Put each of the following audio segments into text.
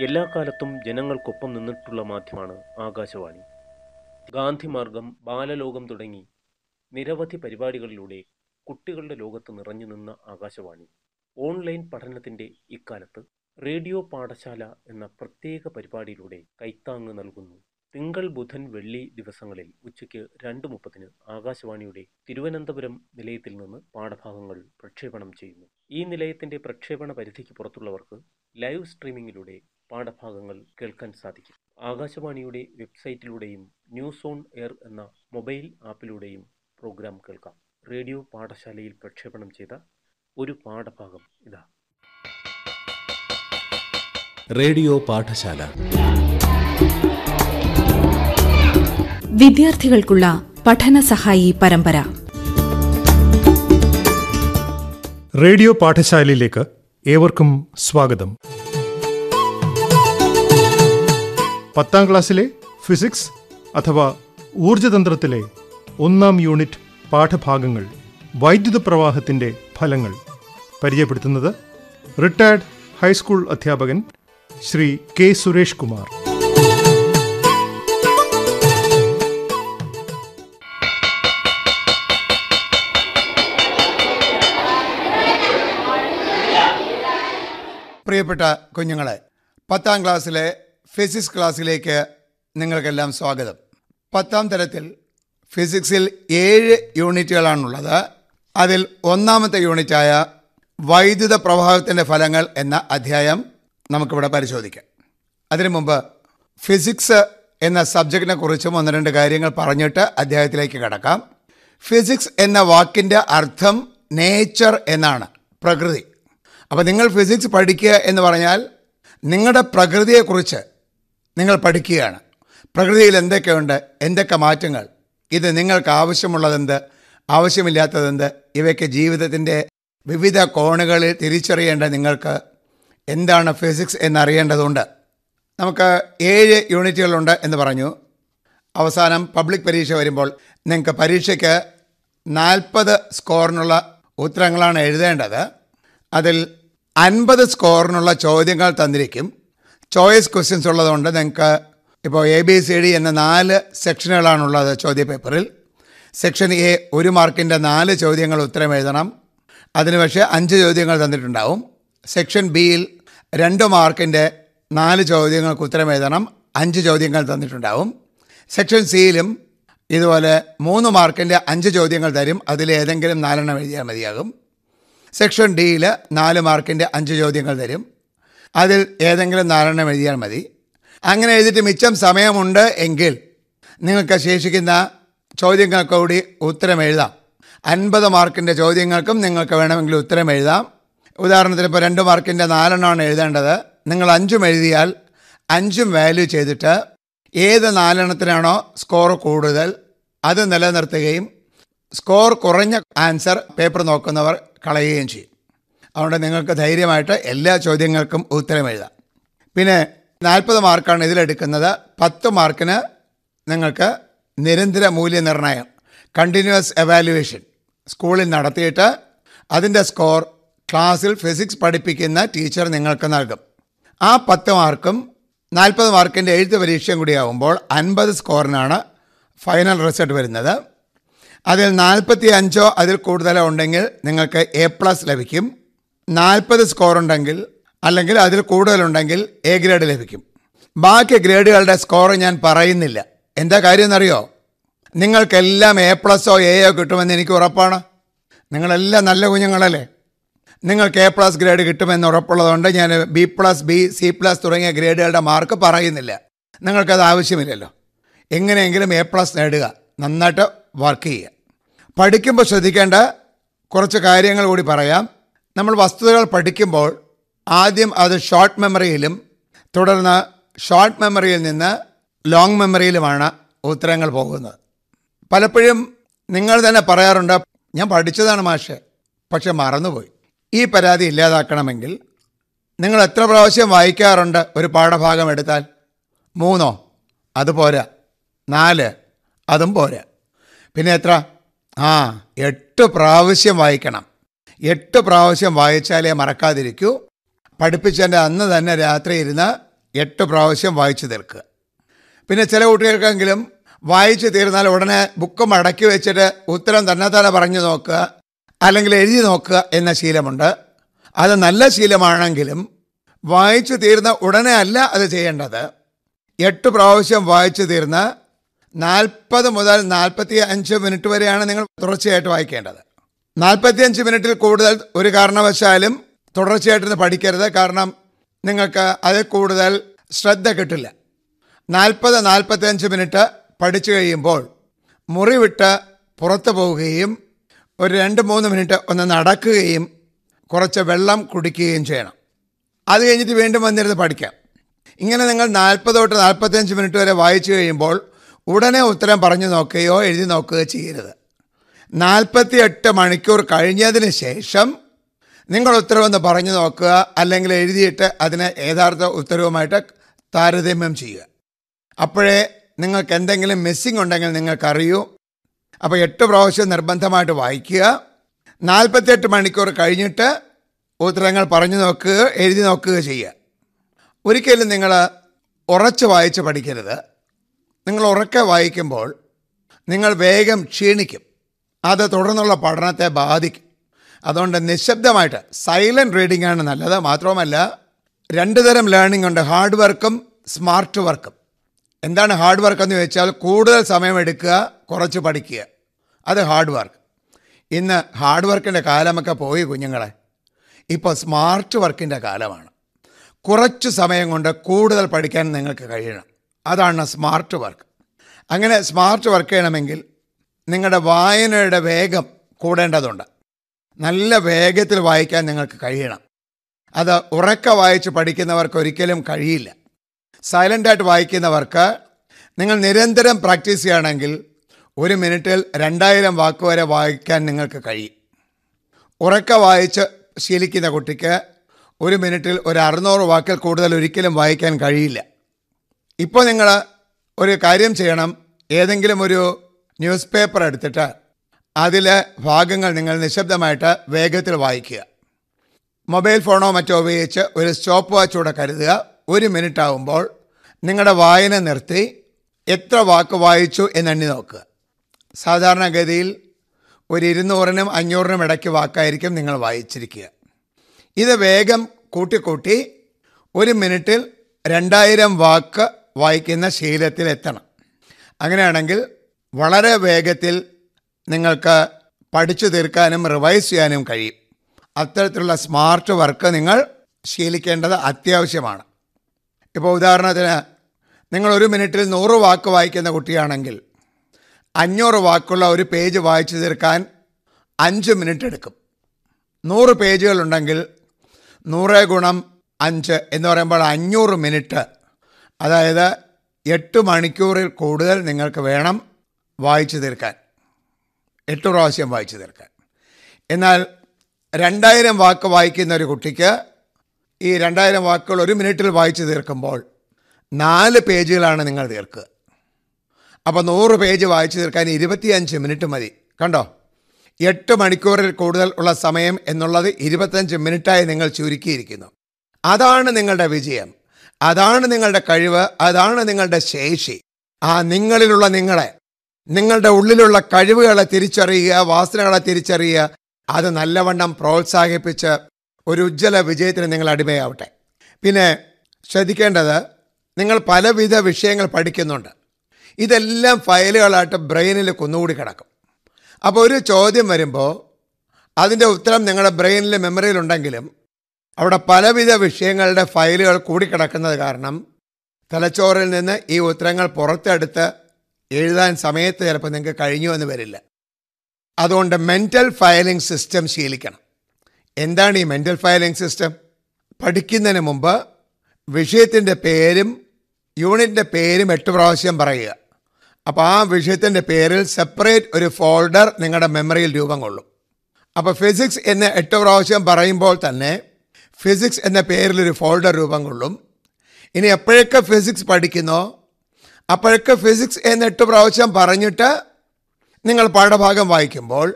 എല്ലാ കാലത്തും ജനങ്ങൾക്കൊപ്പം നിന്നിട്ടുള്ള മാധ്യമമാണ് ആകാശവാണി. ഗാന്ധിമാർഗം ബാലലോകം തുടങ്ങി നിരവധി പരിപാടികളിലൂടെ കുട്ടികളുടെ ലോകത്ത് നിറഞ്ഞു നിന്ന ആകാശവാണി. ഓൺലൈൻ പഠനത്തിന്റെ ഇക്കാലത്ത് റേഡിയോ പാഠശാല എന്ന പ്രത്യേക പരിപാടിയിലൂടെ കൈത്താങ്ങ് നൽകുന്നു. തിങ്കൾ ബുധൻ വെള്ളി ദിവസങ്ങളിൽ ഉച്ചയ്ക്ക് രണ്ട് മുപ്പതിന് ആകാശവാണിയുടെ തിരുവനന്തപുരം നിലയത്തിൽ നിന്ന് പാഠഭാഗങ്ങൾ പ്രക്ഷേപണം ചെയ്യുന്നു. ഈ നിലയത്തിന്റെ പ്രക്ഷേപണ പരിധിക്ക് പുറത്തുള്ളവർക്ക് ലൈവ് സ്ട്രീമിംഗിലൂടെ പാഠഭാഗങ്ങൾ കേൾക്കാൻ സാധിക്കും. ആകാശവാണിയുടെ വെബ്സൈറ്റിലൂടെയും ന്യൂസ് ഓൺ എയർ എന്ന മൊബൈൽ ആപ്പിലൂടെയും പ്രോഗ്രാം കേൾക്കാം. റേഡിയോ പാഠശാലയിൽ പ്രക്ഷേപണം ചെയ്ത ഒരു പാഠഭാഗം ഇതാ. റേഡിയോ പാഠശാല. വിദ്യാർത്ഥികൾക്കുള്ള പഠന സഹായി പരമ്പര. റേഡിയോ പാഠശാലയിലേക്ക് ഏവർക്കും സ്വാഗതം. പത്താം ക്ലാസ്സിലെ ഫിസിക്സ് അഥവാ ഊർജതന്ത്രത്തിലെ ഒന്നാം യൂണിറ്റ് പാഠഭാഗങ്ങൾ വൈദ്യുത പ്രവാഹത്തിന്റെ ഫലങ്ങൾ. പരിചയപ്പെടുത്തുന്നത് റിട്ടയർഡ് ഹൈസ്കൂൾ അധ്യാപകൻ ശ്രീ കെ സുരേഷ് കുമാർ. പ്രിയപ്പെട്ട കുഞ്ഞുങ്ങളെ പത്താം ക്ലാസ്സിലെ ഫിസിക്സ് ക്ലാസ്സിലേക്ക് നിങ്ങൾക്കെല്ലാം സ്വാഗതം. പത്താം തരത്തിൽ ഫിസിക്സിൽ ഏഴ് യൂണിറ്റുകളാണുള്ളത്. അതിൽ ഒന്നാമത്തെ യൂണിറ്റായ വൈദ്യുത പ്രവാഹത്തിന്റെ ഫലങ്ങൾ എന്ന അധ്യായം നമുക്കിവിടെ പരിശോധിക്കാം. അതിനു മുമ്പ് ഫിസിക്സ് എന്ന സബ്ജക്റ്റിനെ കുറിച്ചും ഒന്ന് രണ്ട് കാര്യങ്ങൾ പറഞ്ഞിട്ട് അധ്യായത്തിലേക്ക് കടക്കാം. ഫിസിക്സ് എന്ന വാക്കിന്റെ അർത്ഥം നേച്ചർ എന്നാണ് പ്രകൃതി. അപ്പോൾ നിങ്ങൾ ഫിസിക്സ് പഠിക്കുക എന്ന് പറഞ്ഞാൽ നിങ്ങളുടെ പ്രകൃതിയെക്കുറിച്ച് നിങ്ങൾ പഠിക്കുകയാണ്. പ്രകൃതിയിൽ എന്തൊക്കെയുണ്ട്? എന്തൊക്കെ മാറ്റങ്ങൾ? ഇത് നിങ്ങൾക്ക് ആവശ്യമുള്ളതെന്ത്? ആവശ്യമില്ലാത്തതെന്ത്? ഇവയ്ക്ക് ജീവിതത്തിന്റെ വിവിധ കോണുകളിൽ തിരിച്ചറിയേണ്ട നിങ്ങൾക്ക് എന്താണ് ഫിസിക്സ് എന്നറിയേണ്ടതുണ്ട്. നമുക്ക് ഏഴ് യൂണിറ്റുകളുണ്ട് എന്ന് പറഞ്ഞു. അവസാനം പബ്ലിക് പരീക്ഷ വരുമ്പോൾ നിങ്ങൾക്ക് പരീക്ഷയ്ക്ക് നാൽപ്പത് സ്കോറിനുള്ള ഉത്തരങ്ങളാണ് എഴുതേണ്ടത്. അതിൽ അൻപത് സ്കോറിനുള്ള ചോദ്യങ്ങൾ തന്നിരിക്കും. ചോയ്സ് ക്വസ്റ്റ്യൻസ് ഉള്ളതുകൊണ്ട് നിങ്ങൾക്ക് ഇപ്പോൾ എ ബി സി ഡി എന്ന നാല് സെക്ഷനുകളാണുള്ളത് ചോദ്യ പേപ്പറിൽ. സെക്ഷൻ എ ഒരു മാർക്കിന്റെ നാല് ചോദ്യങ്ങൾ ഉത്തരം എഴുതണം. അതിന് പക്ഷേ അഞ്ച് ചോദ്യങ്ങൾ തന്നിട്ടുണ്ടാവും. സെക്ഷൻ ബിയിൽ രണ്ട് മാർക്കിന്റെ നാല് ചോദ്യങ്ങൾക്ക് ഉത്തരം എഴുതണം. അഞ്ച് ചോദ്യങ്ങൾ തന്നിട്ടുണ്ടാവും. സെക്ഷൻ സിയിലും ഇതുപോലെ മൂന്ന് മാർക്കിന്റെ അഞ്ച് ചോദ്യങ്ങൾ തരും. അതിലേതെങ്കിലും നാലെണ്ണം എഴുതിയാൽ മതിയാകും. സെക്ഷൻ ഡിയിൽ നാല് മാർക്കിന്റെ അഞ്ച് ചോദ്യങ്ങൾ തരും. അതിൽ ഏതെങ്കിലും നാലെണ്ണം എഴുതിയാൽ മതി. അങ്ങനെ എഴുതിയിട്ട് മിച്ചം സമയമുണ്ട് എങ്കിൽ നിങ്ങൾക്ക് ശേഷിക്കുന്ന ചോദ്യങ്ങൾക്ക് കൂടി ഉത്തരം എഴുതാം. അൻപത് മാർക്കിന്റെ ചോദ്യങ്ങൾക്കും നിങ്ങൾക്ക് വേണമെങ്കിൽ ഉത്തരം എഴുതാം. ഉദാഹരണത്തിന് ഇപ്പോൾ രണ്ട് മാർക്കിന്റെ നാലെണ്ണമാണ് എഴുതേണ്ടത്. നിങ്ങൾ അഞ്ചും എഴുതിയാൽ അഞ്ചും വാല്യൂ ചെയ്തിട്ട് ഏത് നാലെണ്ണത്തിനാണോ സ്കോർ കൂടുതൽ അത് നിലനിർത്തുകയും സ്കോർ കുറഞ്ഞ ആൻസർ പേപ്പർ നോക്കുന്നവർ കളയുകയും ചെയ്യും. അതുകൊണ്ട് നിങ്ങൾക്ക് ധൈര്യമായിട്ട് എല്ലാ ചോദ്യങ്ങൾക്കും ഉത്തരം എഴുതാം. പിന്നെ നാൽപ്പത് മാർക്കാണ് ഇതിലെടുക്കുന്നത്. പത്ത് മാർക്കിന് നിങ്ങൾക്ക് നിരന്തര മൂല്യനിർണയം കണ്ടിന്യൂസ് എവാലുവേഷൻ സ്കൂളിൽ നടത്തിയിട്ട് അതിന്റെ സ്കോർ ക്ലാസ്സിൽ ഫിസിക്സ് പഠിപ്പിക്കുന്ന ടീച്ചർ നിങ്ങൾക്ക് നൽകും. ആ പത്ത് മാർക്കും നാൽപ്പത് മാർക്കിന്റെ എഴുത്ത് പരീക്ഷയും കൂടിയാവുമ്പോൾ അൻപത് സ്കോറിനാണ് ഫൈനൽ റിസൾട്ട് വരുന്നത്. അതിൽ നാൽപ്പത്തി അഞ്ചോ അതിൽ കൂടുതലോ ഉണ്ടെങ്കിൽ നിങ്ങൾക്ക് എ പ്ലസ് ലഭിക്കും. നാൽപ്പത് സ്കോർ ഉണ്ടെങ്കിൽ അല്ലെങ്കിൽ അതിൽ കൂടുതലുണ്ടെങ്കിൽ എ ഗ്രേഡ് ലഭിക്കും. ബാക്കി ഗ്രേഡുകളുടെ സ്കോർ ഞാൻ പറയുന്നില്ല. എന്താ കാര്യം എന്നറിയോ നിങ്ങൾക്കെല്ലാം എ പ്ലസോ എയോ കിട്ടുമെന്ന് എനിക്ക് ഉറപ്പാണ്. നിങ്ങളെല്ലാം നല്ല കുഞ്ഞുങ്ങളല്ലേ? നിങ്ങൾക്ക് എ പ്ലസ് ഗ്രേഡ് കിട്ടുമെന്ന് ഉറപ്പുള്ളതുകൊണ്ട് ഞാൻ B plus B C plus തുടങ്ങിയ ഗ്രേഡുകളുടെ മാർക്ക് പറയുന്നില്ല. നിങ്ങൾക്കത് ആവശ്യമില്ലല്ലോ. എങ്ങനെയെങ്കിലും എ പ്ലസ് നേടുക. നന്നായിട്ട് വർക്ക് ചെയ്യുക. പഠിക്കുമ്പോൾ ശ്രദ്ധിക്കേണ്ട കുറച്ച് കാര്യങ്ങൾ കൂടി പറയാം. നമ്മൾ വസ്തുതകൾ പഠിക്കുമ്പോൾ ആദ്യം അത് ഷോർട്ട് മെമ്മറിയിലും തുടർന്ന് ഷോർട്ട് മെമ്മറിയിൽ നിന്ന് ലോങ് മെമ്മറിയിലുമാണ് ഉത്തരങ്ങൾ പോകുന്നത്. പലപ്പോഴും നിങ്ങൾ തന്നെ പറയാറുണ്ട് ഞാൻ പഠിച്ചതാണ് മാഷെ പക്ഷെ മറന്നുപോയി. ഈ പരാതി ഇല്ലാതാക്കണമെങ്കിൽ നിങ്ങൾ എത്ര പ്രാവശ്യം വായിക്കാറുണ്ട് ഒരു പാഠഭാഗം എടുത്താൽ? മൂന്നോ? അത് പോരാ. നാല്? അതും പോരാ. പിന്നെ എത്ര? ആ എട്ട് പ്രാവശ്യം വായിക്കണം. എട്ട് പ്രാവശ്യം വായിച്ചാലേ മറക്കാതിരിക്കൂ. പഠിപ്പിച്ചതിന്റെ അന്ന് തന്നെ രാത്രി ഇരുന്ന് എട്ട് പ്രാവശ്യം വായിച്ചു തീർക്കുക. പിന്നെ ചില കുട്ടികൾക്കെങ്കിലും വായിച്ചു തീർന്നാൽ ഉടനെ ബുക്ക് മടക്കി വെച്ചിട്ട് ഉത്തരം തന്നെ തന്നെ പറഞ്ഞു നോക്കുക അല്ലെങ്കിൽ എഴുതി നോക്കുക എന്ന ശീലമുണ്ട്. അത് നല്ല ശീലമാണെങ്കിലും വായിച്ചു തീർന്ന ഉടനെ അല്ല അത് ചെയ്യേണ്ടത്. എട്ട് പ്രാവശ്യം വായിച്ചു തീർന്ന് നാൽപ്പത് മുതൽ നാൽപ്പത്തി അഞ്ച് മിനിറ്റ് വരെയാണ് നിങ്ങൾ തുടർച്ചയായിട്ട് വായിക്കേണ്ടത്. നാൽപ്പത്തിയഞ്ച് മിനിറ്റിൽ കൂടുതൽ ഒരു കാരണവശാലും തുടർച്ചയായിട്ടിരുന്ന് പഠിക്കരുത്. കാരണം നിങ്ങൾക്ക് അതിൽ കൂടുതൽ ശ്രദ്ധ കിട്ടില്ല. നാൽപ്പത് നാൽപ്പത്തിയഞ്ച് മിനിറ്റ് പഠിച്ചു കഴിയുമ്പോൾ മുറി വിട്ട് പുറത്തു പോവുകയും ഒരു രണ്ട് മൂന്ന് മിനിറ്റ് ഒന്ന് നടക്കുകയും കുറച്ച് വെള്ളം കുടിക്കുകയും ചെയ്യണം. അത് കഴിഞ്ഞിട്ട് വീണ്ടും വന്നിരുന്ന് പഠിക്കാം. ഇങ്ങനെ നിങ്ങൾ നാൽപ്പത് തൊട്ട് നാൽപ്പത്തിയഞ്ച് മിനിറ്റ് വരെ വായിച്ചു കഴിയുമ്പോൾ ഉടനെ ഉത്തരം പറഞ്ഞു നോക്കുകയോ എഴുതി നോക്കുകയോ ചെയ്യരുത്. നാൽപ്പത്തി എട്ട് മണിക്കൂർ കഴിഞ്ഞതിന് ശേഷം നിങ്ങൾ ഉത്തരവെന്ന് പറഞ്ഞു നോക്കുക അല്ലെങ്കിൽ എഴുതിയിട്ട് അതിനെ യഥാർത്ഥ ഉത്തരവുമായിട്ട് താരതമ്യം ചെയ്യുക. അപ്പോഴേ നിങ്ങൾക്ക് എന്തെങ്കിലും മിസ്സിംഗ് ഉണ്ടെങ്കിൽ നിങ്ങൾക്കറിയൂ. അപ്പോൾ എട്ട് പ്രാവശ്യം നിർബന്ധമായിട്ട് വായിക്കുക. നാൽപ്പത്തിയെട്ട് മണിക്കൂർ കഴിഞ്ഞിട്ട് ഉത്തരങ്ങൾ പറഞ്ഞു നോക്കുക എഴുതി നോക്കുക ചെയ്യുക. ഒരിക്കലും നിങ്ങൾ ഉറച്ച് വായിച്ച് പഠിക്കരുത്. നിങ്ങൾ ഉറക്കെ വായിക്കുമ്പോൾ നിങ്ങൾ വേഗം ക്ഷീണിക്കും. അത് തുടർന്നുള്ള പഠനത്തെ ബാധിക്കും. അതുകൊണ്ട് നിശബ്ദമായിട്ട് സൈലന്റ് റീഡിംഗ് ആണ് നല്ലത്. മാത്രവുമല്ല രണ്ട് തരം ലേണിംഗ് ഉണ്ട്. ഹാർഡ് വർക്കും സ്മാർട്ട് വർക്കും. എന്താണ് ഹാർഡ് വർക്ക് എന്ന് ചോദിച്ചാൽ കൂടുതൽ സമയമെടുക്കുക കുറച്ച് പഠിക്കുക. അത് ഹാർഡ് വർക്ക്. ഇന്ന് ഹാർഡ് വർക്കിന്റെ കാലമൊക്കെ പോയി കുഞ്ഞുങ്ങളെ. ഇപ്പോൾ സ്മാർട്ട് വർക്കിന്റെ കാലമാണ്. കുറച്ച് സമയം കൊണ്ട് കൂടുതൽ പഠിക്കാൻ നിങ്ങൾക്ക് കഴിയണം. അതാണ് സ്മാർട്ട് വർക്ക്. അങ്ങനെ സ്മാർട്ട് വർക്ക് ചെയ്യണമെങ്കിൽ നിങ്ങളുടെ വായനയുടെ വേഗം കൂടേണ്ടതുണ്ട്. നല്ല വേഗത്തിൽ വായിക്കാൻ നിങ്ങൾക്ക് കഴിയണം. അത് ഉറക്ക വായിച്ച് പഠിക്കുന്നവർക്ക് ഒരിക്കലും കഴിയില്ല. സൈലന്റായിട്ട് വായിക്കുന്നവർക്ക് നിങ്ങൾ നിരന്തരം പ്രാക്ടീസ് ചെയ്യുകയാണെങ്കിൽ ഒരു മിനിറ്റിൽ രണ്ടായിരം വാക്ക് വരെ വായിക്കാൻ നിങ്ങൾക്ക് കഴിയും. ഉറക്ക വായിച്ച് ശീലിക്കുന്ന കുട്ടിക്ക് ഒരു മിനിറ്റിൽ ഒരു അറുന്നൂറ് വാക്കിൽ കൂടുതൽ ഒരിക്കലും വായിക്കാൻ കഴിയില്ല. ഇപ്പോൾ നിങ്ങൾ ഒരു കാര്യം ചെയ്യണം. ഏതെങ്കിലും ഒരു ന്യൂസ് പേപ്പർ എടുത്തിട്ട് അതിലെ ഭാഗങ്ങൾ നിങ്ങൾ നിശബ്ദമായിട്ട് വേഗത്തിൽ വായിക്കുക. മൊബൈൽ ഫോണോ മറ്റോ ഉപയോഗിച്ച് ഒരു സ്റ്റോപ്പ് വാച്ചൂടെ കരുതുക. ഒരു മിനിറ്റ് ആകുമ്പോൾ നിങ്ങളുടെ വായന നിർത്തി എത്ര വാക്ക് വായിച്ചു എന്നെണ്ണി നോക്കുക. സാധാരണഗതിയിൽ ഒരു ഇരുന്നൂറിനും അഞ്ഞൂറിനും ഇടയ്ക്ക് വാക്കായിരിക്കും നിങ്ങൾ വായിച്ചിരിക്കുക. ഇത് വേഗം കൂട്ടിക്കൂട്ടി ഒരു മിനിറ്റിൽ രണ്ടായിരം വാക്ക് വായിക്കുന്ന ശീലത്തിലെത്തണം. അങ്ങനെയാണെങ്കിൽ വളരെ വേഗത്തിൽ നിങ്ങൾക്ക് പഠിച്ചു തീർക്കാനും റിവൈസ് ചെയ്യാനും കഴിയും. അത്തരത്തിലുള്ള സ്മാർട്ട് വർക്ക് നിങ്ങൾ ശീലിക്കേണ്ടത് അത്യാവശ്യമാണ്. ഇപ്പോൾ ഉദാഹരണത്തിന് നിങ്ങൾ ഒരു മിനിറ്റിൽ നൂറ് വാക്ക് വായിക്കുന്ന കുട്ടിയാണെങ്കിൽ അഞ്ഞൂറ് വാക്കുള്ള ഒരു പേജ് വായിച്ചു തീർക്കാൻ അഞ്ച് മിനിറ്റ് എടുക്കും. നൂറ് പേജുകളുണ്ടെങ്കിൽ നൂറ് ഗുണം അഞ്ച് എന്ന് പറയുമ്പോൾ അഞ്ഞൂറ് മിനിറ്റ്. അതായത് എട്ട് മണിക്കൂറിൽ കൂടുതൽ നിങ്ങൾക്ക് വേണം വായിച്ചു തീർക്കാൻ. എട്ട് പ്രാവശ്യം വായിച്ചു തീർക്കാൻ. എന്നാൽ രണ്ടായിരം വാക്ക് വായിക്കുന്ന ഒരു കുട്ടിക്ക് ഈ രണ്ടായിരം വാക്കുകൾ ഒരു മിനിറ്റിൽ വായിച്ചു തീർക്കുമ്പോൾ നാല് പേജുകളാണ് നിങ്ങൾ തീർക്കുക. അപ്പോൾ നൂറ് പേജ് വായിച്ചു തീർക്കാൻ ഇരുപത്തിയഞ്ച് മിനിറ്റ് മതി. കണ്ടോ? എട്ട് മണിക്കൂറിൽ കൂടുതൽ ഉള്ള സമയം എന്നുള്ളത് ഇരുപത്തഞ്ച് മിനിറ്റായി നിങ്ങൾ ചുരുക്കിയിരിക്കുന്നു. അതാണ് നിങ്ങളുടെ വിജയം. അതാണ് നിങ്ങളുടെ കഴിവ്. അതാണ് നിങ്ങളുടെ ശേഷി. ആ നിങ്ങളിലുള്ള നിങ്ങളെ നിങ്ങളുടെ ഉള്ളിലുള്ള കഴിവുകളെ തിരിച്ചറിയുക വാസനകളെ തിരിച്ചറിയുക അത് നല്ലവണ്ണം പ്രോത്സാഹിപ്പിച്ച് ഒരു ഉജ്ജ്വല വിജയത്തിന് നിങ്ങൾ അടിമയാവട്ടെ. പിന്നെ ശ്രദ്ധിക്കേണ്ടത് നിങ്ങൾ പലവിധ വിഷയങ്ങൾ പഠിക്കുന്നുണ്ട്. ഇതെല്ലാം ഫയലുകളായിട്ട് ബ്രെയിനിൽ കുന്നുകൂടി കിടക്കും. അപ്പോൾ ഒരു ചോദ്യം വരുമ്പോൾ അതിന്റെ ഉത്തരം നിങ്ങളുടെ ബ്രെയിനിൽ മെമ്മറിയിലുണ്ടെങ്കിലും അവിടെ പലവിധ വിഷയങ്ങളുടെ ഫയലുകൾ കൂടിക്കിടക്കുന്നത് കാരണം തലച്ചോറിൽ നിന്ന് ഈ ഉത്തരങ്ങൾ പുറത്തെടുത്ത് എഴുതാൻ സമയത്ത് ചിലപ്പോൾ നിങ്ങൾക്ക് കഴിഞ്ഞു എന്ന് വരില്ല. അതുകൊണ്ട് മെന്റൽ ഫയലിംഗ് സിസ്റ്റം ശീലിക്കണം. എന്താണ് ഈ മെന്റൽ ഫയലിംഗ് സിസ്റ്റം പഠിക്കുന്നതിന് മുമ്പ് വിഷയത്തിന്റെ പേരും യൂണിറ്റിന്റെ പേരും എട്ട് പ്രാവശ്യം പറയുക. അപ്പോൾ ആ വിഷയത്തിന്റെ പേരിൽ സെപ്പറേറ്റ് ഒരു ഫോൾഡർ നിങ്ങളുടെ മെമ്മറിയിൽ രൂപം കൊള്ളും. അപ്പോൾ ഫിസിക്സ് എന്ന എട്ട് പ്രാവശ്യം പറയുമ്പോൾ തന്നെ ഫിസിക്സ് എന്ന പേരിലൊരു ഫോൾഡർ രൂപം കൊള്ളും. ഇനി എപ്പോഴൊക്കെ ഫിസിക്സ് പഠിക്കുന്നോ അപ്പോഴൊക്കെ ഫിസിക്സ് എന്ന് എട്ട് പ്രാവശ്യം പറഞ്ഞിട്ട് നിങ്ങൾ പാഠഭാഗം വായിക്കുമ്പോൾ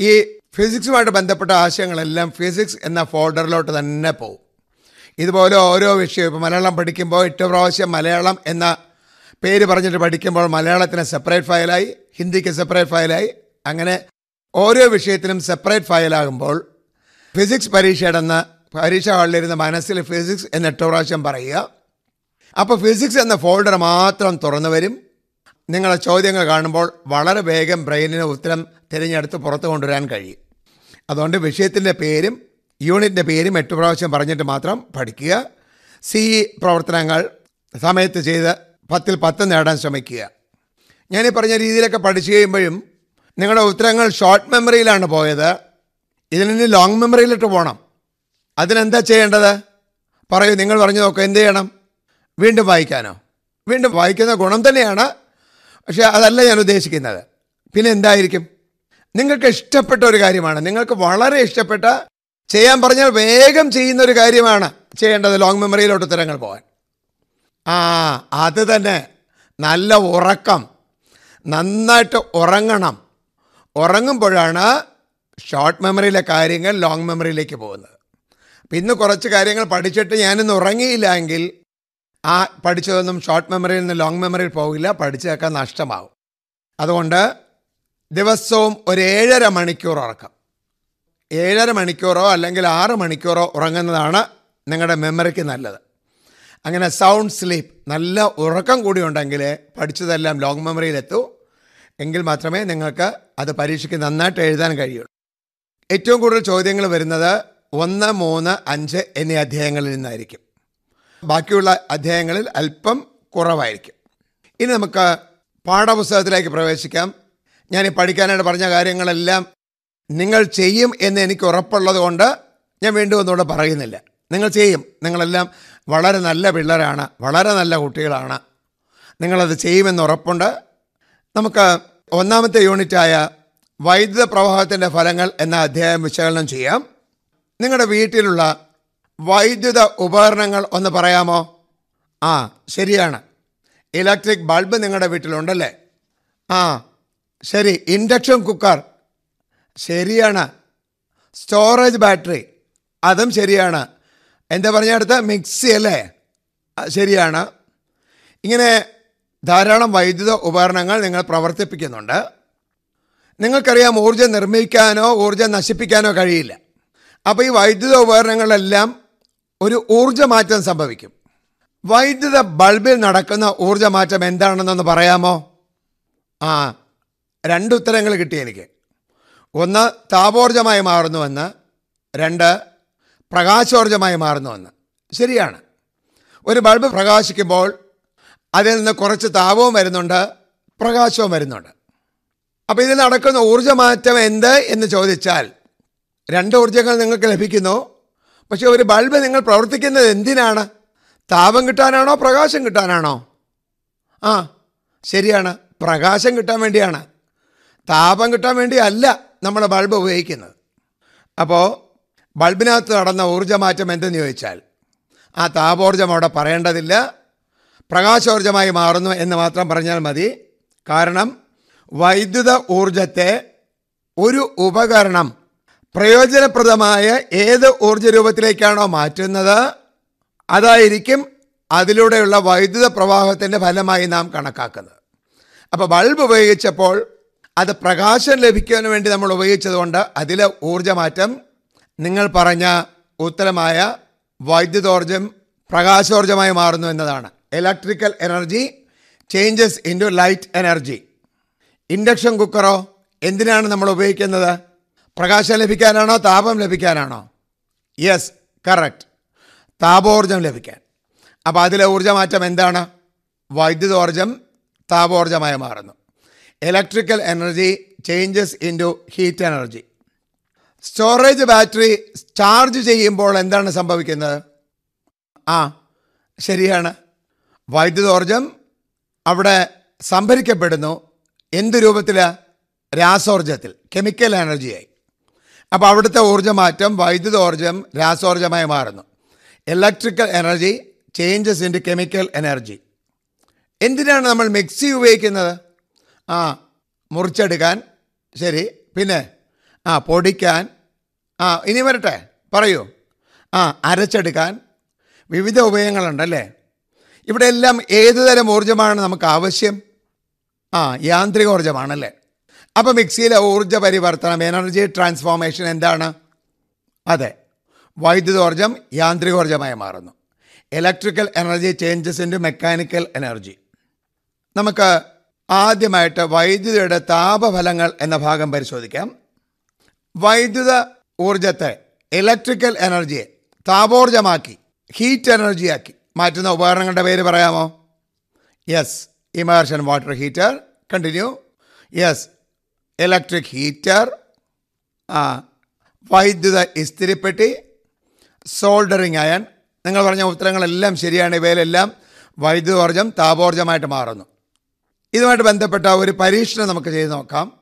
ഈ ഫിസിക്സുമായിട്ട് ബന്ധപ്പെട്ട ആശയങ്ങളെല്ലാം ഫിസിക്സ് എന്ന ഫോൾഡറിലോട്ട് തന്നെ പോകും ഇതുപോലെ ഓരോ വിഷയവും ഇപ്പോൾ മലയാളം പഠിക്കുമ്പോൾ എട്ട് പ്രാവശ്യം മലയാളം എന്ന പേര് പറഞ്ഞിട്ട് പഠിക്കുമ്പോൾ മലയാളത്തിന് സെപ്പറേറ്റ് ഫയലായി ഹിന്ദിക്ക് സെപ്പറേറ്റ് ഫയലായി അങ്ങനെ ഓരോ വിഷയത്തിനും സെപ്പറേറ്റ് ഫയലാകുമ്പോൾ ഫിസിക്സ് പരീക്ഷയുടെ പരീക്ഷ ഹാളിലിരുന്ന് മനസ്സിൽ ഫിസിക്സ് എന്ന് എട്ട് പ്രാവശ്യം പറയുക. അപ്പോൾ ഫിസിക്സ് എന്ന ഫോൾഡർ മാത്രം തുറന്നു വരും. നിങ്ങളെ ചോദ്യങ്ങൾ കാണുമ്പോൾ വളരെ വേഗം ബ്രെയിനിന് ഉത്തരം തിരഞ്ഞെടുത്ത് പുറത്തു കൊണ്ടുവരാൻ കഴിയും. അതുകൊണ്ട് വിഷയത്തിന്റെ പേരും യൂണിറ്റിന്റെ പേരും എട്ട് പ്രാവശ്യം പറഞ്ഞിട്ട് മാത്രം പഠിക്കുക. സി പ്രവർത്തനങ്ങൾ സമയത്ത് ചെയ്ത് പത്തിൽ പത്ത് നേടാൻ ശ്രമിക്കുക. ഞാൻ ഈ പറഞ്ഞ രീതിയിലൊക്കെ പഠിച്ചു കഴിയുമ്പോഴും നിങ്ങളുടെ ഉത്തരങ്ങൾ ഷോർട്ട് മെമ്മറിയിലാണ് പോയത്. ഇതിന് ലോങ് മെമ്മറിയിലിട്ട് പോകണം അതിനെന്താ ചെയ്യേണ്ടത്? പറയൂ നിങ്ങൾ പറഞ്ഞു നോക്കുക എന്ത് ചെയ്യണം? വീണ്ടും വായിക്കാനോ? വീണ്ടും വായിക്കുന്ന ഗുണം തന്നെയാണ്. പക്ഷേ അതല്ല ഞാൻ ഉദ്ദേശിക്കുന്നത്. പിന്നെ എന്തായിരിക്കും? നിങ്ങൾക്ക് ഇഷ്ടപ്പെട്ട ഒരു കാര്യമാണ്. നിങ്ങൾക്ക് വളരെ ഇഷ്ടപ്പെട്ട ചെയ്യാൻ പറഞ്ഞാൽ വേഗം ചെയ്യുന്ന ഒരു കാര്യമാണ് ചെയ്യേണ്ടത് ലോങ് മെമ്മറിയിലോട്ട് ഉത്തരങ്ങൾ പോകാൻ. ആ അത് തന്നെ. നല്ല ഉറക്കം. നന്നായിട്ട് ഉറങ്ങണം. ഉറങ്ങുമ്പോഴാണ് ഷോർട്ട് മെമ്മറിയിലെ കാര്യങ്ങൾ ലോങ് മെമ്മറിയിലേക്ക് പോകുന്നത്. പിന്നെ കുറച്ച് കാര്യങ്ങൾ പഠിച്ചിട്ട് ഞാനിന്ന് ഉറങ്ങിയില്ല എങ്കിൽ ആ പഠിച്ചതൊന്നും ഷോർട്ട് മെമ്മറിയിൽ നിന്ന് ലോങ് മെമ്മറിയിൽ പോകില്ല പഠിച്ചതൊക്കെ നഷ്ടമാവും. അതുകൊണ്ട് ദിവസവും ഒരു ഏഴര മണിക്കൂർ ഉറക്കം. ഏഴര മണിക്കൂറോ അല്ലെങ്കിൽ ആറ് മണിക്കൂറോ ഉറങ്ങുന്നതാണ് നിങ്ങളുടെ മെമ്മറിക്ക് നല്ലത്. അങ്ങനെ സൗണ്ട് സ്ലീപ്പ് നല്ല ഉറക്കം കൂടി ഉണ്ടെങ്കിൽ പഠിച്ചതെല്ലാം ലോങ് മെമ്മറിയിലെത്തൂ എങ്കിൽ മാത്രമേ നിങ്ങൾക്ക് അത് പരീക്ഷയ്ക്ക് നന്നായിട്ട് എഴുതാൻ കഴിയുള്ളൂ. ഏറ്റവും കൂടുതൽ ചോദ്യങ്ങൾ വരുന്നത് ഒന്ന് മൂന്ന് അഞ്ച് എന്നീ അധ്യായങ്ങളിൽ നിന്നായിരിക്കും. ബാക്കിയുള്ള അധ്യായങ്ങളിൽ അല്പം കുറവായിരിക്കും. ഇനി നമുക്ക് പാഠപുസ്തകത്തിലേക്ക് പ്രവേശിക്കാം. ഞാൻ ഈ പഠിക്കാനായിട്ട് പറഞ്ഞ കാര്യങ്ങളെല്ലാം നിങ്ങൾ ചെയ്യും എന്ന് എനിക്ക് ഉറപ്പുള്ളത് കൊണ്ട് ഞാൻ വീണ്ടും ഒന്നുകൂടെ പറയുന്നില്ല. നിങ്ങൾ ചെയ്യും. നിങ്ങളെല്ലാം വളരെ നല്ല പിള്ളേരാണ്. വളരെ നല്ല കുട്ടികളാണ്. നിങ്ങളത് ചെയ്യുമെന്ന് ഉറപ്പുണ്ട്. നമുക്ക് ഒന്നാമത്തെ യൂണിറ്റായ വൈദ്യുത പ്രവാഹത്തിന്റെ ഫലങ്ങൾ എന്ന അധ്യായം വിശകലനം ചെയ്യാം. നിങ്ങളുടെ വീട്ടിലുള്ള വൈദ്യുത ഉപകരണങ്ങൾ ഒന്ന് പറയാമോ? ആ ശരിയാണ്. ഇലക്ട്രിക് ബൾബ് നിങ്ങളുടെ വീട്ടിലുണ്ടല്ലേ? ആ ശരി ഇൻഡക്ഷൻ കുക്കർ. ശരിയാണ്. Storage battery. അതും ശരിയാണ്. എന്താ പറഞ്ഞടുത്ത് മിക്സി അല്ലേ? ശരിയാണ്. ഇങ്ങനെ ധാരാളം വൈദ്യുത ഉപകരണങ്ങൾ നിങ്ങൾ പ്രവർത്തിപ്പിക്കുന്നുണ്ട്. നിങ്ങൾക്കറിയാം ഊർജം നിർമ്മിക്കാനോ ഊർജം നശിപ്പിക്കാനോ കഴിയില്ല. അപ്പോൾ ഈ വൈദ്യുത ഉപകരണങ്ങളെല്ലാം ഒരു ഊർജമാറ്റം സംഭവിക്കും. വൈദ്യുത ബൾബിൽ നടക്കുന്ന ഊർജമാറ്റം എന്താണെന്നൊന്ന് പറയാമോ? ആ രണ്ട് ഉത്തരങ്ങൾ കിട്ടി എനിക്ക്. ഒന്ന് താപോർജമായി മാറുന്നുവെന്ന്. രണ്ട് പ്രകാശോർജമായി മാറുന്നുവെന്ന്. ശരിയാണ്. ഒരു ബൾബ് പ്രകാശിക്കുമ്പോൾ അതിൽ നിന്ന് കുറച്ച് താപവും വരുന്നുണ്ട് പ്രകാശവും വരുന്നുണ്ട്. അപ്പോൾ ഇതിൽ നടക്കുന്ന ഊർജമാറ്റം എന്ത് എന്ന് ചോദിച്ചാൽ രണ്ട് ഊർജങ്ങൾ നിങ്ങൾക്ക് ലഭിക്കുന്നു. പക്ഷേ ഒരു ബൾബ് നിങ്ങൾ പ്രവർത്തിക്കുന്നത് എന്തിനാണ്? താപം കിട്ടാനാണോ പ്രകാശം കിട്ടാനാണോ? ആ ശരിയാണ്. പ്രകാശം കിട്ടാൻ വേണ്ടിയാണ്. താപം കിട്ടാൻ വേണ്ടി അല്ല നമ്മൾ ബൾബ് ഉപയോഗിക്കുന്നത്. അപ്പോൾ ബൾബിനകത്ത് നടന്ന ഊർജമാറ്റം എന്തെന്ന് ചോദിച്ചാൽ ആ താപോർജം അവിടെ പറയേണ്ടതില്ല. പ്രകാശോർജമായി മാറുന്നു എന്ന് മാത്രം പറഞ്ഞാൽ മതി. കാരണം വൈദ്യുത ഊർജത്തെ ഒരു ഉപകരണം പ്രയോജനപ്രദമായ ഏത് ഊർജ രൂപത്തിലേക്കാണോ മാറ്റുന്നത് അതായിരിക്കും അതിലൂടെയുള്ള വൈദ്യുത പ്രവാഹത്തിന്റെ ഫലമായി നാം കണക്കാക്കുന്നത്. അപ്പോൾ ബൾബ് ഉപയോഗിച്ചപ്പോൾ അത് പ്രകാശം ലഭിക്കാൻ വേണ്ടി നമ്മൾ ഉപയോഗിച്ചതുകൊണ്ട് അതിലെ ഊർജമാറ്റം നിങ്ങൾ പറഞ്ഞ ഉത്തരമായ വൈദ്യുതോർജം പ്രകാശോർജമായി മാറുന്നു എന്നതാണ്. Electrical energy changes in light energy induction കുക്കറോ എന്തിനാണ് നമ്മൾ ഉപയോഗിക്കുന്നത്? പ്രകാശം ലഭിക്കാനാണോ? താപം ലഭിക്കാനാണോ? യെസ് കറക്റ്റ് താപോർജം ലഭിക്കാൻ. അപ്പോൾ അതിലെ ഊർജമാറ്റം എന്താണ്? വൈദ്യുതോർജം താപോർജമായി മാറുന്നു. Electrical energy changes into heat energy storage battery charge ചെയ്യുമ്പോൾ എന്താണ് സംഭവിക്കുന്നത്? ആ ശരിയാണ്. വൈദ്യുതോർജം അവിടെ സംഭരിക്കപ്പെടുന്നു. എന്ത് രൂപത്തിൽ രാസോർജത്തിൽ കെമിക്കൽ എനർജിയായി അപ്പോൾ അവിടുത്തെ ഊർജമാറ്റം വൈദ്യുതോർജം രാസോർജമായി മാറുന്നു. Electrical energy changes in chemical energy എന്തിനാണ് നമ്മൾ മിക്സി ഉപയോഗിക്കുന്നത്? ആ മുറിച്ചെടുക്കാൻ. ശരി. പിന്നെ ആ പൊടിക്കാൻ. ആ ഇനി വരട്ടെ. പറയൂ. ആ അരച്ചെടുക്കാൻ. വിവിധ ഉപയോഗങ്ങളുണ്ടല്ലേ? ഇവിടെ എല്ലാം ഏതുതരം ഊർജമാണ് നമുക്ക് ആവശ്യം? ആ യാന്ത്രിക ഊർജമാണല്ലേ? അപ്പോൾ മിക്സിയിലെ ഊർജ പരിവർത്തനം എനർജി ട്രാൻസ്ഫോർമേഷൻ എന്താണ്? അതെ. വൈദ്യുതോർജം യാന്ത്രികോർജമായി മാറുന്നു. Electrical energy changes into mechanical energy നമുക്ക് ആദ്യമായിട്ട് വൈദ്യുതിയുടെ താപഫലങ്ങൾ എന്ന ഭാഗം പരിശോധിക്കാം. വൈദ്യുത ഊർജത്തെ ഇലക്ട്രിക്കൽ എനർജിയെ താപോർജമാക്കി ഹീറ്റ് എനർജിയാക്കി മാറ്റുന്ന ഉപകരണങ്ങളുടെ പേര് പറയാമോ? Yes immersion water heater continue yes electric heater വൈദ്യുത ഇസ്തിരിപ്പെട്ടി സോൾഡറിങ് അയൺ നിങ്ങൾ പറഞ്ഞ ഉത്തരങ്ങളെല്ലാം ശരിയാണ്. ഇവയിലെല്ലാം വൈദ്യുതോർജം താപോർജമായിട്ട് മാറുന്നു. ഇതുമായിട്ട് ബന്ധപ്പെട്ട ഒരു പരീക്ഷണം നമുക്ക് ചെയ്ത് നോക്കാം.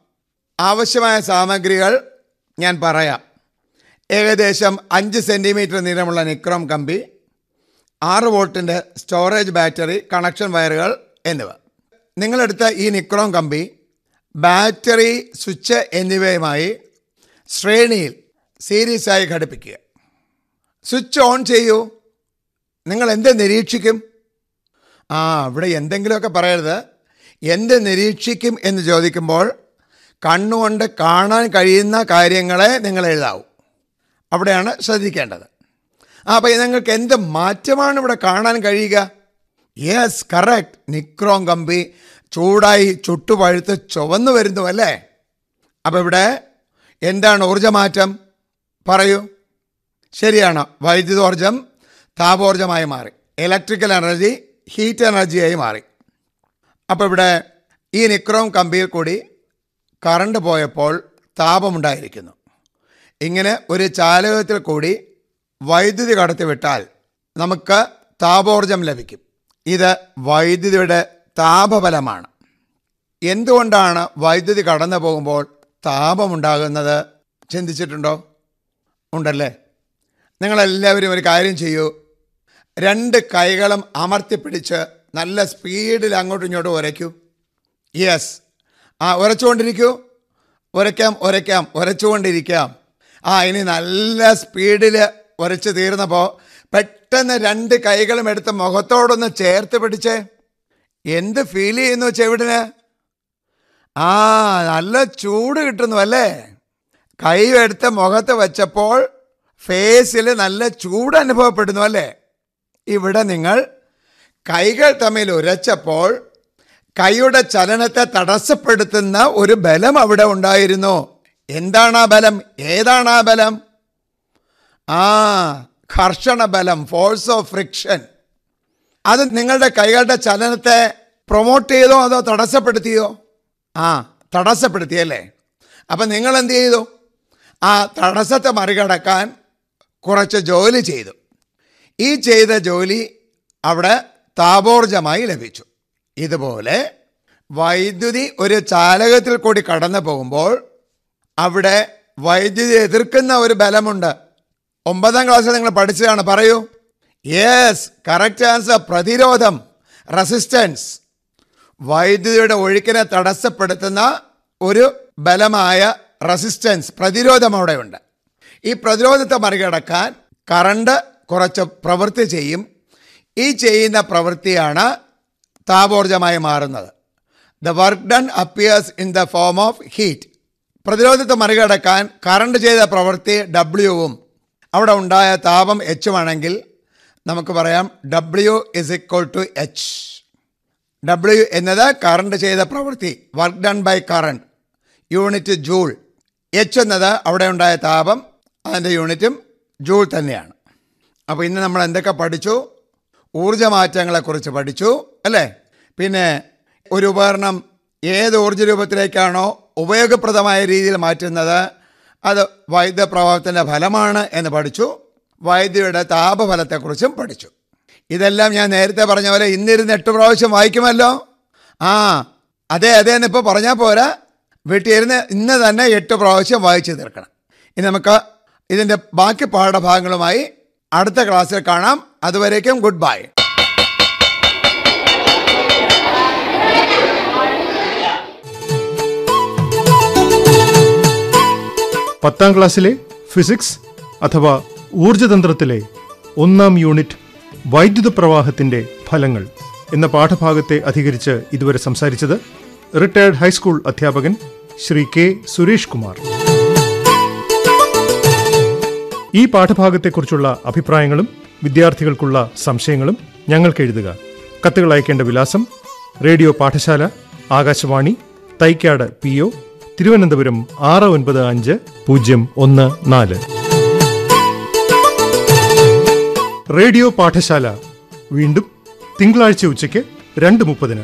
ആവശ്യമായ സാമഗ്രികൾ ഞാൻ പറയാം. ഏകദേശം അഞ്ച് സെന്റിമീറ്റർ നീളമുള്ള നിക്രോം കമ്പി ആറ് വോൾട്ടിന്റെ സ്റ്റോറേജ് ബാറ്ററി കണക്ഷൻ വയറുകൾ എന്നിവ. നിങ്ങളെടുത്ത ഈ നിക്രോം കമ്പി ബാറ്ററി സ്വിച്ച് എന്നിവയുമായി ശ്രേണിയിൽ സീരീസായി ഘടിപ്പിക്കുക. സ്വിച്ച് ഓൺ ചെയ്യൂ. നിങ്ങൾ എന്ത് നിരീക്ഷിക്കും? ആ ഇവിടെ എന്തെങ്കിലുമൊക്കെ പറയരുത്. എന്ത് നിരീക്ഷിക്കും എന്ന് ചോദിക്കുമ്പോൾ കണ്ണുകൊണ്ട് കാണാൻ കഴിയുന്ന കാര്യങ്ങളെ നിങ്ങൾ എഴുതാവൂ. അവിടെയാണ് ശ്രദ്ധിക്കേണ്ടത്. ആ അപ്പം നിങ്ങൾക്ക് എന്ത് മാറ്റമാണ് ഇവിടെ കാണാൻ കഴിയുക? യെസ് കറക്റ്റ് നിക്രോം കമ്പി ചൂടായി ചുട്ടുപഴുത്ത് ചുവന്നു വരുന്നു അല്ലേ അപ്പം ഇവിടെ എന്താണ് ഊർജമാറ്റം? പറയൂ. ശരിയാണ്. വൈദ്യുതോർജം താപോർജമായി മാറി. ഇലക്ട്രിക്കൽ എനർജി ഹീറ്റ് എനർജിയായി മാറി. അപ്പോൾ ഇവിടെ ഈ നിക്രോം കമ്പിയിൽ കൂടി കറണ്ട് പോയപ്പോൾ താപമുണ്ടായിരിക്കുന്നു. ഇങ്ങനെ ഒരു ചാലകത്തിൽ കൂടി വൈദ്യുതി കടത്തിവിട്ടാൽ നമുക്ക് താപോർജം ലഭിക്കും. ഇത് വൈദ്യുതിയുടെ താപഫലമാണ് എന്തുകൊണ്ടാണ് വൈദ്യുതി കടന്നു പോകുമ്പോൾ താപമുണ്ടാകുന്നത്? ചിന്തിച്ചിട്ടുണ്ടോ? ഉണ്ടല്ലേ? നിങ്ങളെല്ലാവരും ഒരു കാര്യം ചെയ്യൂ. രണ്ട് കൈകളും അമർത്തിപ്പിടിച്ച് നല്ല സ്പീഡിൽ അങ്ങോട്ടും ഇങ്ങോട്ടും ഉരയ്ക്കൂ. യെസ്. ആ ഉരച്ചുകൊണ്ടിരിക്കൂ. ഉരയ്ക്കാം ഉരയ്ക്കാം ഉരച്ചുകൊണ്ടിരിക്കാം. ആ ഇനി നല്ല സ്പീഡിൽ ഉരച്ച് തീർന്നപ്പോൾ പെട്ടെന്ന് രണ്ട് കൈകളും എടുത്ത് മുഖത്തോടൊന്ന് ചേർത്ത് പിടിച്ചേ. എന്ത് ഫീൽ ചെയ്യുന്നു ചെവിടിന്? ആ നല്ല ചൂട് കിട്ടുന്നു അല്ലേ? കൈ എടുത്ത് മുഖത്ത് വെച്ചപ്പോൾ ഫേസിൽ നല്ല ചൂട് അനുഭവപ്പെടുന്നു അല്ലേ? ഇവിടെ നിങ്ങൾ കൈകൾ തമ്മിൽ ഉരച്ചപ്പോൾ കൈയുടെ ചലനത്തെ തടസ്സപ്പെടുത്തുന്ന ഒരു ബലം അവിടെ ഉണ്ടായിരുന്നു. എന്താണ് ആ ബലം? ഏതാണ് ആ ബലം? ആ ഘർഷണ ബലം ഫോഴ്സ് ഓഫ് ഫ്രിക്ഷൻ അത് നിങ്ങളുടെ കൈകളുടെ ചലനത്തെ പ്രൊമോട്ട് ചെയ്തോ അതോ തടസ്സപ്പെടുത്തിയോ? ആ തടസ്സപ്പെടുത്തിയല്ലേ അപ്പം നിങ്ങൾ എന്ത് ചെയ്തു? ആ തടസ്സത്തെ മറികടക്കാൻ കുറച്ച് ജോലി ചെയ്തു. ഈ ചെയ്ത ജോലി അവിടെ താപോർജമായി ലഭിച്ചു. ഇതുപോലെ വൈദ്യുതി ഒരു ചാലകത്തിൽ കൂടി കടന്നു പോകുമ്പോൾ അവിടെ വൈദ്യുതി എതിർക്കുന്ന ഒരു ബലമുണ്ട്. ഒമ്പതാം ക്ലാസ്സിൽ നിങ്ങൾ പഠിച്ചതാണ് പറയൂ. യെസ് കറക്റ്റ് ആൻസർ പ്രതിരോധം റെസിസ്റ്റൻസ് വൈദ്യുതിയുടെ ഒഴുക്കിനെ തടസ്സപ്പെടുത്തുന്ന ഒരു ബലമായ റെസിസ്റ്റൻസ് പ്രതിരോധം അവിടെയുണ്ട്. ഈ പ്രതിരോധത്തെ മറികടക്കാൻ കറണ്ട് കുറച്ച് പ്രവൃത്തി ചെയ്യും. ഈ ചെയ്യുന്ന പ്രവൃത്തിയാണ് താപോർജമായി മാറുന്നത്. The work done appears in the form of heat പ്രതിരോധത്തെ മറികടക്കാൻ കറണ്ട് ചെയ്ത പ്രവൃത്തി ഡബ്ല്യുവും അവിടെ ഉണ്ടായ താപം എച്ചുമാണെങ്കിൽ നമുക്ക് പറയാം W is equal to H W എന്നത് കറണ്ട് ചെയ്ത പ്രവൃത്തി work done by current unit joule H എന്നത് അവിടെ ഉണ്ടായ താപം അതിന്റെ യൂണിറ്റും ജൂൾ തന്നെയാണ്. അപ്പോൾ ഇന്ന് നമ്മൾ എന്തൊക്കെ പഠിച്ചു? ഊർജമാറ്റങ്ങളെക്കുറിച്ച് പഠിച്ചു അല്ലേ? പിന്നെ ഒരു ഉപകരണം ഏത് ഊർജ രൂപത്തിലേക്കാണോ ഉപയോഗപ്രദമായ രീതിയിൽ മാറ്റുന്നത് അത് വൈദ്യുത പ്രഭാവത്തിന്റെ ഫലമാണ് എന്ന് പഠിച്ചു. വൈദ്യുതിയുടെ താപഫലത്തെക്കുറിച്ചും പഠിച്ചു. ഇതെല്ലാം ഞാൻ നേരത്തെ പറഞ്ഞ പോലെ ഇന്നിരുന്ന് എട്ട് പ്രാവശ്യം വായിക്കുമല്ലോ? ആ അതെ അതെ എന്നിപ്പോൾ പറഞ്ഞാൽ പോരാ. വീട്ടിൽ ഇരുന്ന് ഇന്ന് തന്നെ എട്ട് പ്രാവശ്യം വായിച്ചു തീർക്കണം. ഇനി നമുക്ക് ഇതിന്റെ ബാക്കി പാഠഭാഗങ്ങളുമായി അടുത്ത ക്ലാസ്സിൽ കാണാം. അതുവരേക്കും ഗുഡ് ബൈ. പത്താം ക്ലാസ്സിലെ ഫിസിക്സ് അഥവാ ഊർജതന്ത്രത്തിലെ ഒന്നാം യൂണിറ്റ് വൈദ്യുത പ്രവാഹത്തിന്റെ ഫലങ്ങൾ എന്ന പാഠഭാഗത്തെ അധികരിച്ച് ഇതുവരെ സംസാരിച്ചത് റിട്ടയർഡ് ഹൈസ്കൂൾ അധ്യാപകൻ ശ്രീ കെ സുരേഷ് കുമാർ. ഈ പാഠഭാഗത്തെക്കുറിച്ചുള്ള അഭിപ്രായങ്ങളും വിദ്യാർത്ഥികൾക്കുള്ള സംശയങ്ങളും ഞങ്ങൾക്ക് എഴുതുക. കത്തുകൾ അയക്കേണ്ട വിലാസം റേഡിയോ പാഠശാല ആകാശവാണി തൈക്കാട് പി ഒ തിരുവനന്തപുരം ആറ് ഒൻപത് അഞ്ച് പൂജ്യം ഒന്ന് നാല്. റേഡിയോ പാഠശാല. വീണ്ടും തിങ്കളാഴ്ച ഉച്ചയ്ക്ക് രണ്ട് മുപ്പതിന്.